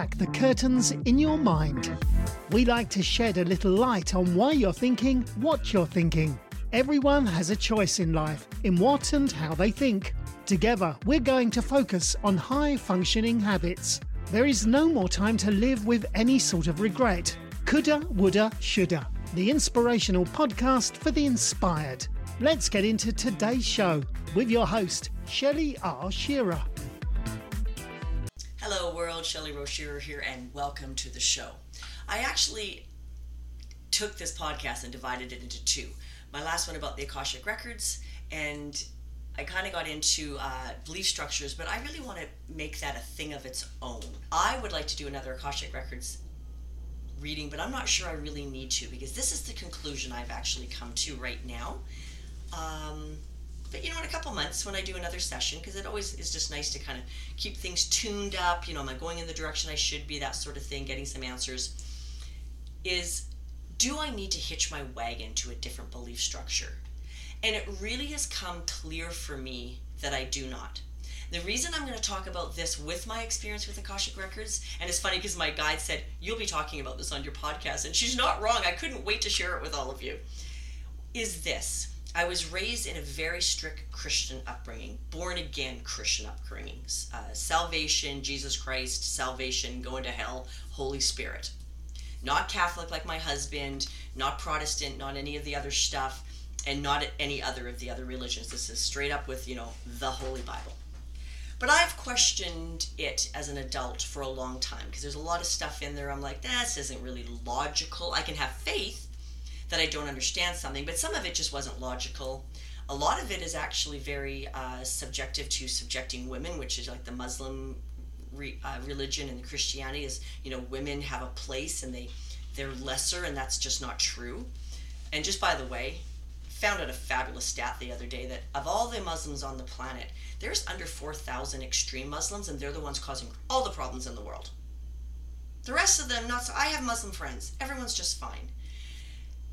back the curtains in your mind. We like to shed a little light on why you're thinking what you're thinking. Everyone has a choice in life in what and how they think. Together, we're going to focus on high functioning habits. There is no more time to live with any sort of regret. Coulda, woulda, shoulda. The inspirational podcast for the inspired. Let's get into today's show with your host, Shelley R. Shearer. Hello, world. Shelley Rose here, and welcome to the show. I actually took this podcast and divided it into two. My last one about the Akashic Records, and I kind of got into uh, belief structures, but I really want to make that a thing of its own. I would like to do another Akashic Records reading, but I'm not sure I really need to because this is the conclusion I've actually come to right now. Um, but you know, in a couple months when I do another session, because it always is just nice to kind of keep things tuned up. You know, am I going in the direction I should be? That sort of thing. Getting some answers. Is do I need to hitch my wagon to a different belief structure? And it really has come clear for me that I do not. The reason I'm going to talk about this with my experience with Akashic Records, and it's funny because my guide said, You'll be talking about this on your podcast, and she's not wrong. I couldn't wait to share it with all of you. Is this I was raised in a very strict Christian upbringing, born again Christian upbringings. Uh, salvation, Jesus Christ, salvation, going to hell, Holy Spirit. Not Catholic like my husband, not Protestant, not any of the other stuff, and not any other of the other religions. This is straight up with, you know, the Holy Bible. But I've questioned it as an adult for a long time because there's a lot of stuff in there I'm like, this isn't really logical. I can have faith that I don't understand something, but some of it just wasn't logical. A lot of it is actually very uh, subjective to subjecting women, which is like the Muslim re, uh, religion and Christianity is, you know, women have a place and they they're lesser, and that's just not true. And just by the way, found out a fabulous stat the other day that of all the Muslims on the planet, there's under 4,000 extreme Muslims, and they're the ones causing all the problems in the world. The rest of them, not so. I have Muslim friends. Everyone's just fine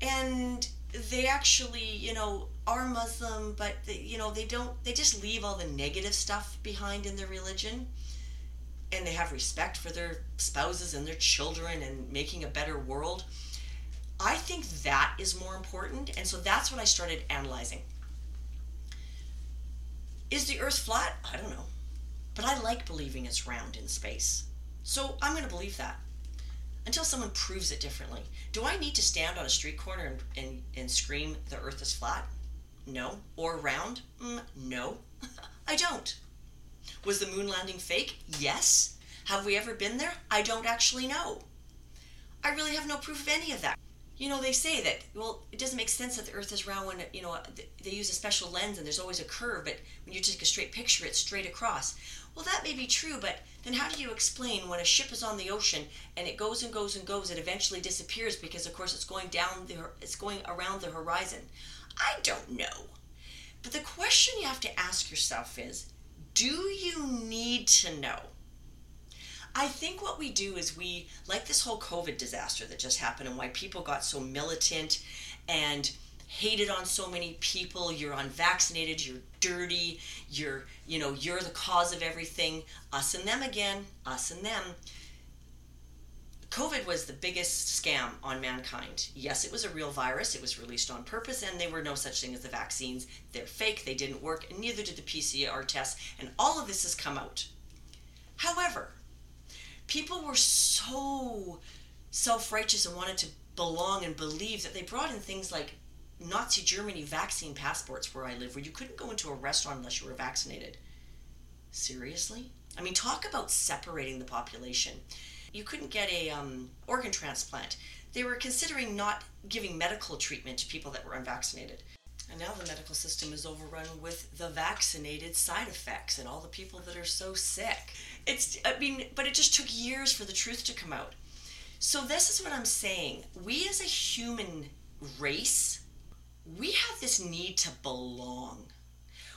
and they actually you know are muslim but they, you know they don't they just leave all the negative stuff behind in their religion. And they have respect for their spouses and their children and making a better world. I think that is more important and so that's what i started analyzing. Is the earth flat? I don't know. But i like believing it's round in space. So i'm going to believe that until someone proves it differently. Do I need to stand on a street corner and, and, and scream, the earth is flat? No. Or round? Mm, no. I don't. Was the moon landing fake? Yes. Have we ever been there? I don't actually know. I really have no proof of any of that. You know, they say that, well, it doesn't make sense that the earth is round when, you know, they use a special lens and there's always a curve, but when you take a straight picture, it's straight across. Well, that may be true, but then how do you explain when a ship is on the ocean and it goes and goes and goes, it eventually disappears because, of course, it's going down the, it's going around the horizon? I don't know. But the question you have to ask yourself is, do you need to know? I think what we do is we, like this whole COVID disaster that just happened and why people got so militant and hated on so many people you're unvaccinated you're dirty you're you know you're the cause of everything. Us and them again us and them. Covid was the biggest scam on mankind. Yes it was a real virus. It was released on purpose and there were no such thing as the vaccines. They're fake. They didn't work and neither did the pcr tests and all of this has come out. However people were so self-righteous and wanted to belong and believe that they brought in things like Nazi Germany vaccine passports where I live, where you couldn't go into a restaurant unless you were vaccinated. Seriously? I mean, talk about separating the population. You couldn't get a um, organ transplant. They were considering not giving medical treatment to people that were unvaccinated. And now the medical system is overrun with the vaccinated side effects and all the people that are so sick. It's, I mean, but it just took years for the truth to come out. So, this is what I'm saying. We as a human race we have this need to belong.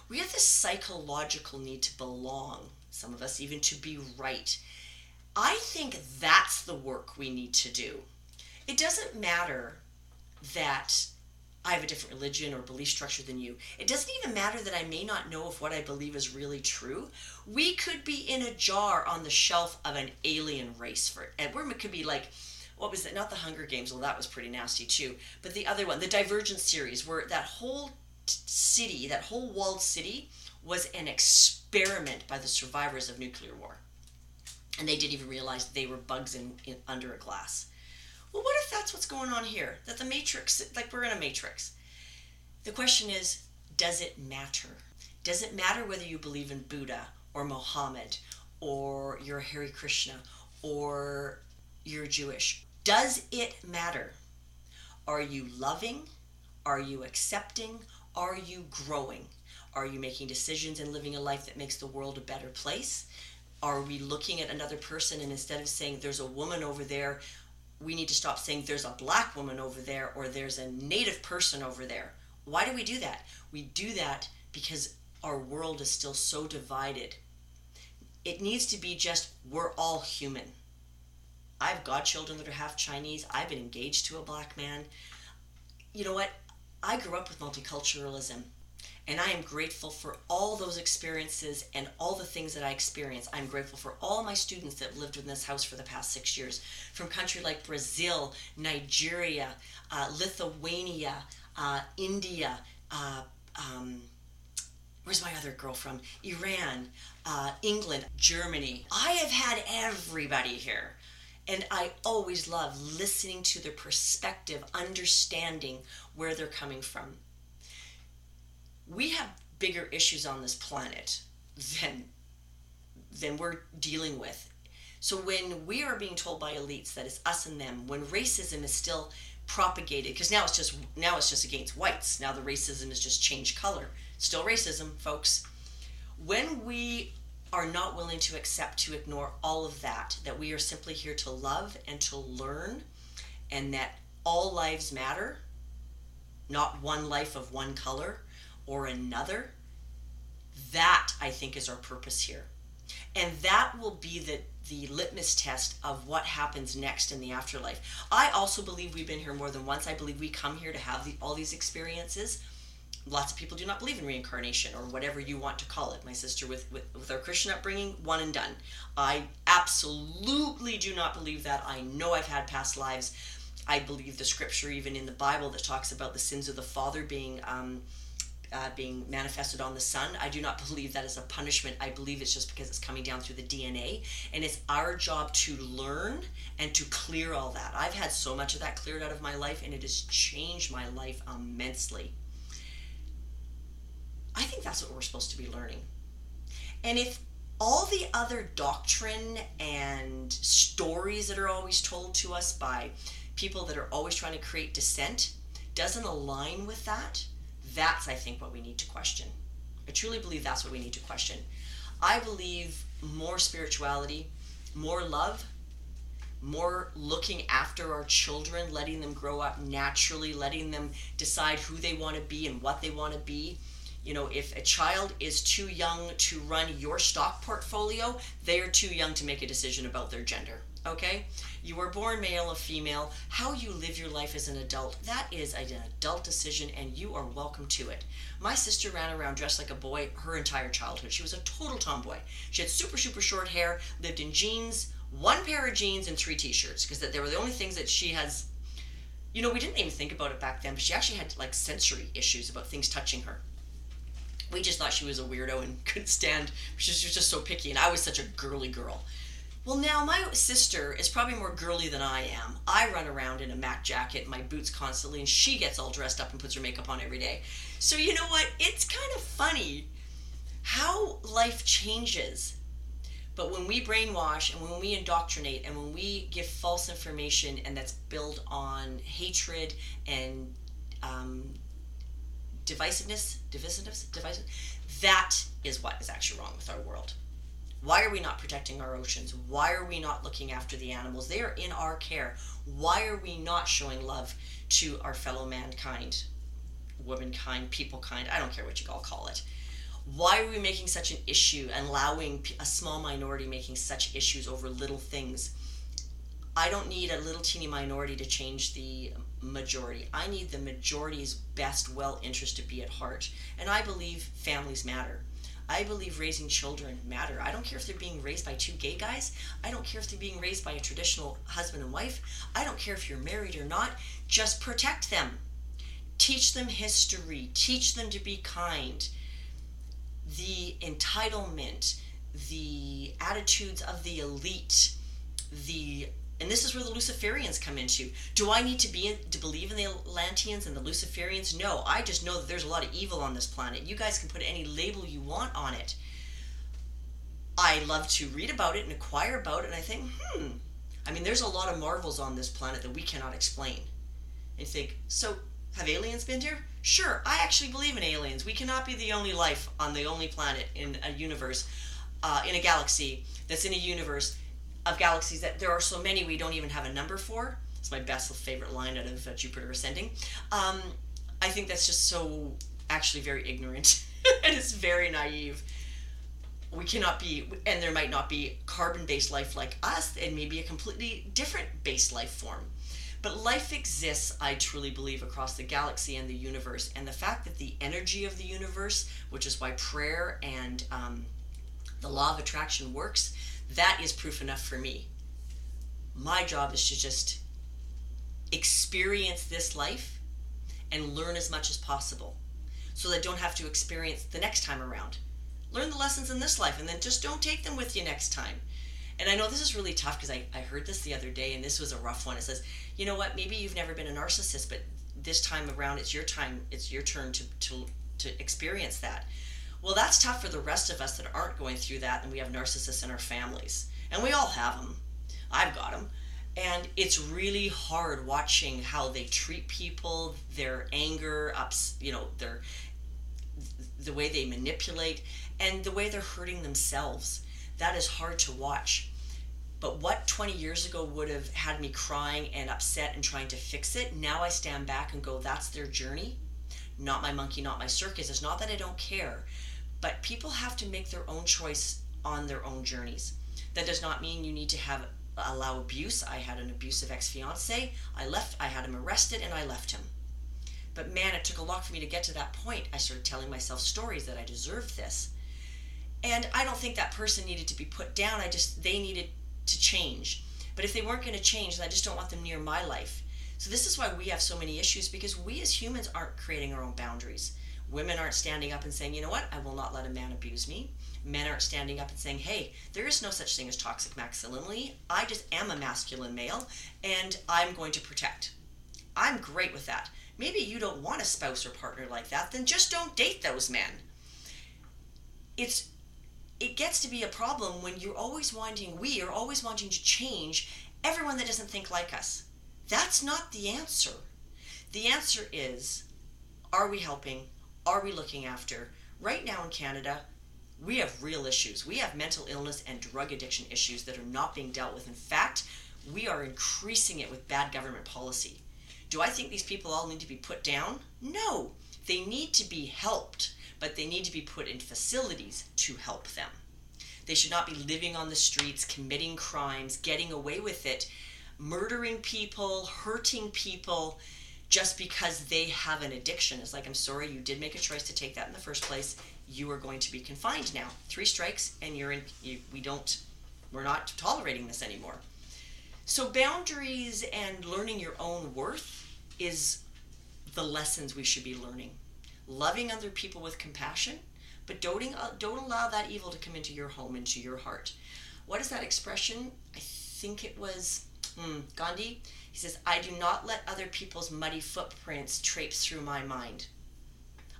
We have this psychological need to belong, some of us even to be right. I think that's the work we need to do. It doesn't matter that I have a different religion or belief structure than you. It doesn't even matter that I may not know if what I believe is really true. We could be in a jar on the shelf of an alien race for and we could be like what was it? Not the Hunger Games. Well, that was pretty nasty too. But the other one, the Divergent series, where that whole t- city, that whole walled city, was an experiment by the survivors of nuclear war, and they didn't even realize they were bugs in, in under a glass. Well, what if that's what's going on here? That the matrix, like we're in a matrix. The question is, does it matter? Does it matter whether you believe in Buddha or Mohammed or you're a Hare Krishna or you're Jewish? Does it matter? Are you loving? Are you accepting? Are you growing? Are you making decisions and living a life that makes the world a better place? Are we looking at another person and instead of saying there's a woman over there we need to stop saying there's a black woman over there or there's a native person over there. Why do we do that? We do that because our world is still so divided. It needs to be just we're all human. I've got children that are half Chinese. I've been engaged to a black man. You know what? I grew up with multiculturalism. And I am grateful for all those experiences and all the things that I experienced. I'm grateful for all my students that lived in this house for the past six years from countries like Brazil, Nigeria, uh, Lithuania, uh, India, uh, um, where's my other girl from? Iran, uh, England, Germany. I have had everybody here. And I always love listening to their perspective, understanding where they're coming from we have bigger issues on this planet than than we're dealing with. So when we are being told by elites that it's us and them, when racism is still propagated, because now it's just now it's just against whites. Now the racism has just changed color. Still racism, folks. When we are not willing to accept to ignore all of that, that we are simply here to love and to learn, and that all lives matter, not one life of one color, or another, that I think is our purpose here. And that will be the, the litmus test of what happens next in the afterlife. I also believe we've been here more than once. I believe we come here to have the, all these experiences. Lots of people do not believe in reincarnation or whatever you want to call it. My sister, with, with, with our Christian upbringing, one and done. I absolutely do not believe that. I know I've had past lives. I believe the scripture, even in the Bible, that talks about the sins of the father being. Um, uh, being manifested on the son. I do not believe that is a punishment. I believe it's just because it's coming down through the DNA. And it's our job to learn and to clear all that. I've had so much of that cleared out of my life, and it has changed my life immensely. I think that's what we're supposed to be learning. And if all the other doctrine and stories that are always told to us by people that are always trying to create dissent doesn't align with that, that's, I think, what we need to question. I truly believe that's what we need to question. I believe more spirituality, more love, more looking after our children, letting them grow up naturally, letting them decide who they want to be and what they want to be. You know, if a child is too young to run your stock portfolio, they are too young to make a decision about their gender. Okay? You were born male or female. How you live your life as an adult, that is an adult decision and you are welcome to it. My sister ran around dressed like a boy her entire childhood. She was a total tomboy. She had super, super short hair, lived in jeans, one pair of jeans, and three t shirts because they were the only things that she has. You know, we didn't even think about it back then, but she actually had like sensory issues about things touching her we just thought she was a weirdo and couldn't stand she was just so picky and i was such a girly girl well, now my sister is probably more girly than I am. I run around in a Mac jacket, my boots constantly, and she gets all dressed up and puts her makeup on every day. So, you know what? It's kind of funny how life changes. But when we brainwash and when we indoctrinate and when we give false information and that's built on hatred and um, divisiveness, divisiveness, divisive, that is what is actually wrong with our world. Why are we not protecting our oceans? Why are we not looking after the animals? They are in our care. Why are we not showing love to our fellow mankind, womankind, people kind? I don't care what you all call it. Why are we making such an issue and allowing a small minority making such issues over little things? I don't need a little teeny minority to change the majority. I need the majority's best well interest to be at heart. And I believe families matter. I believe raising children matter. I don't care if they're being raised by two gay guys. I don't care if they're being raised by a traditional husband and wife. I don't care if you're married or not. Just protect them. Teach them history. Teach them to be kind. The entitlement, the attitudes of the elite, the and this is where the Luciferians come into. Do I need to be in, to believe in the Atlanteans and the Luciferians? No, I just know that there's a lot of evil on this planet. You guys can put any label you want on it. I love to read about it and acquire about it, and I think, hmm. I mean, there's a lot of marvels on this planet that we cannot explain. And you think, so have aliens been here? Sure, I actually believe in aliens. We cannot be the only life on the only planet in a universe, uh, in a galaxy that's in a universe of galaxies that there are so many we don't even have a number for. It's my best favorite line out of uh, Jupiter Ascending. Um, I think that's just so actually very ignorant and it's very naive. We cannot be, and there might not be carbon based life like us, and maybe a completely different based life form. But life exists, I truly believe, across the galaxy and the universe. And the fact that the energy of the universe, which is why prayer and um, the law of attraction works, that is proof enough for me. My job is to just experience this life and learn as much as possible so that I don't have to experience the next time around. Learn the lessons in this life and then just don't take them with you next time. And I know this is really tough because I, I heard this the other day and this was a rough one. It says, you know what, maybe you've never been a narcissist, but this time around it's your time, it's your turn to, to, to experience that. Well, that's tough for the rest of us that aren't going through that, and we have narcissists in our families. And we all have them. I've got them. And it's really hard watching how they treat people, their anger, ups, you know, their the way they manipulate, and the way they're hurting themselves. That is hard to watch. But what 20 years ago would have had me crying and upset and trying to fix it, now I stand back and go, that's their journey. Not my monkey, not my circus. It's not that I don't care. But people have to make their own choice on their own journeys. That does not mean you need to have allow abuse. I had an abusive ex-fiance. I left I had him arrested and I left him. But man, it took a lot for me to get to that point. I started telling myself stories that I deserved this. And I don't think that person needed to be put down. I just they needed to change. But if they weren't going to change, then I just don't want them near my life. So this is why we have so many issues because we as humans aren't creating our own boundaries. Women aren't standing up and saying, you know what, I will not let a man abuse me. Men aren't standing up and saying, hey, there is no such thing as toxic masculinity. I just am a masculine male and I'm going to protect. I'm great with that. Maybe you don't want a spouse or partner like that, then just don't date those men. It's it gets to be a problem when you're always wanting we are always wanting to change everyone that doesn't think like us. That's not the answer. The answer is are we helping? Are we looking after? Right now in Canada, we have real issues. We have mental illness and drug addiction issues that are not being dealt with. In fact, we are increasing it with bad government policy. Do I think these people all need to be put down? No. They need to be helped, but they need to be put in facilities to help them. They should not be living on the streets, committing crimes, getting away with it, murdering people, hurting people just because they have an addiction. It's like, I'm sorry, you did make a choice to take that in the first place. You are going to be confined now. Three strikes, and you're in. You, we don't. We're not tolerating this anymore. So boundaries and learning your own worth is the lessons we should be learning. Loving other people with compassion, but don't don't allow that evil to come into your home, into your heart. What is that expression? I think it was mm, Gandhi he says, I do not let other people's muddy footprints traipse through my mind.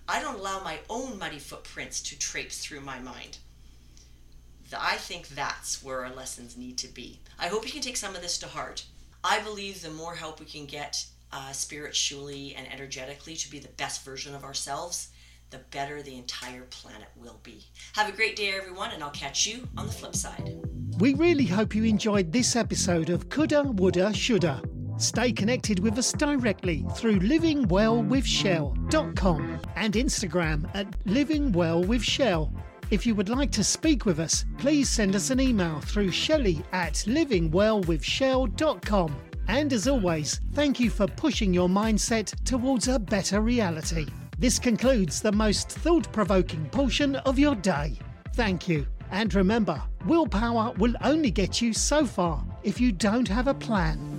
I don't allow my own muddy footprints to traipse through my mind. I think that's where our lessons need to be. I hope you can take some of this to heart. I believe the more help we can get uh, spiritually and energetically to be the best version of ourselves, the better the entire planet will be. Have a great day, everyone, and I'll catch you on the flip side. We really hope you enjoyed this episode of Coulda, Woulda, Shoulda. Stay connected with us directly through livingwellwithshell.com and Instagram at livingwellwithshell. If you would like to speak with us, please send us an email through shelley at livingwellwithshell.com. And as always, thank you for pushing your mindset towards a better reality. This concludes the most thought provoking portion of your day. Thank you. And remember, willpower will only get you so far if you don't have a plan.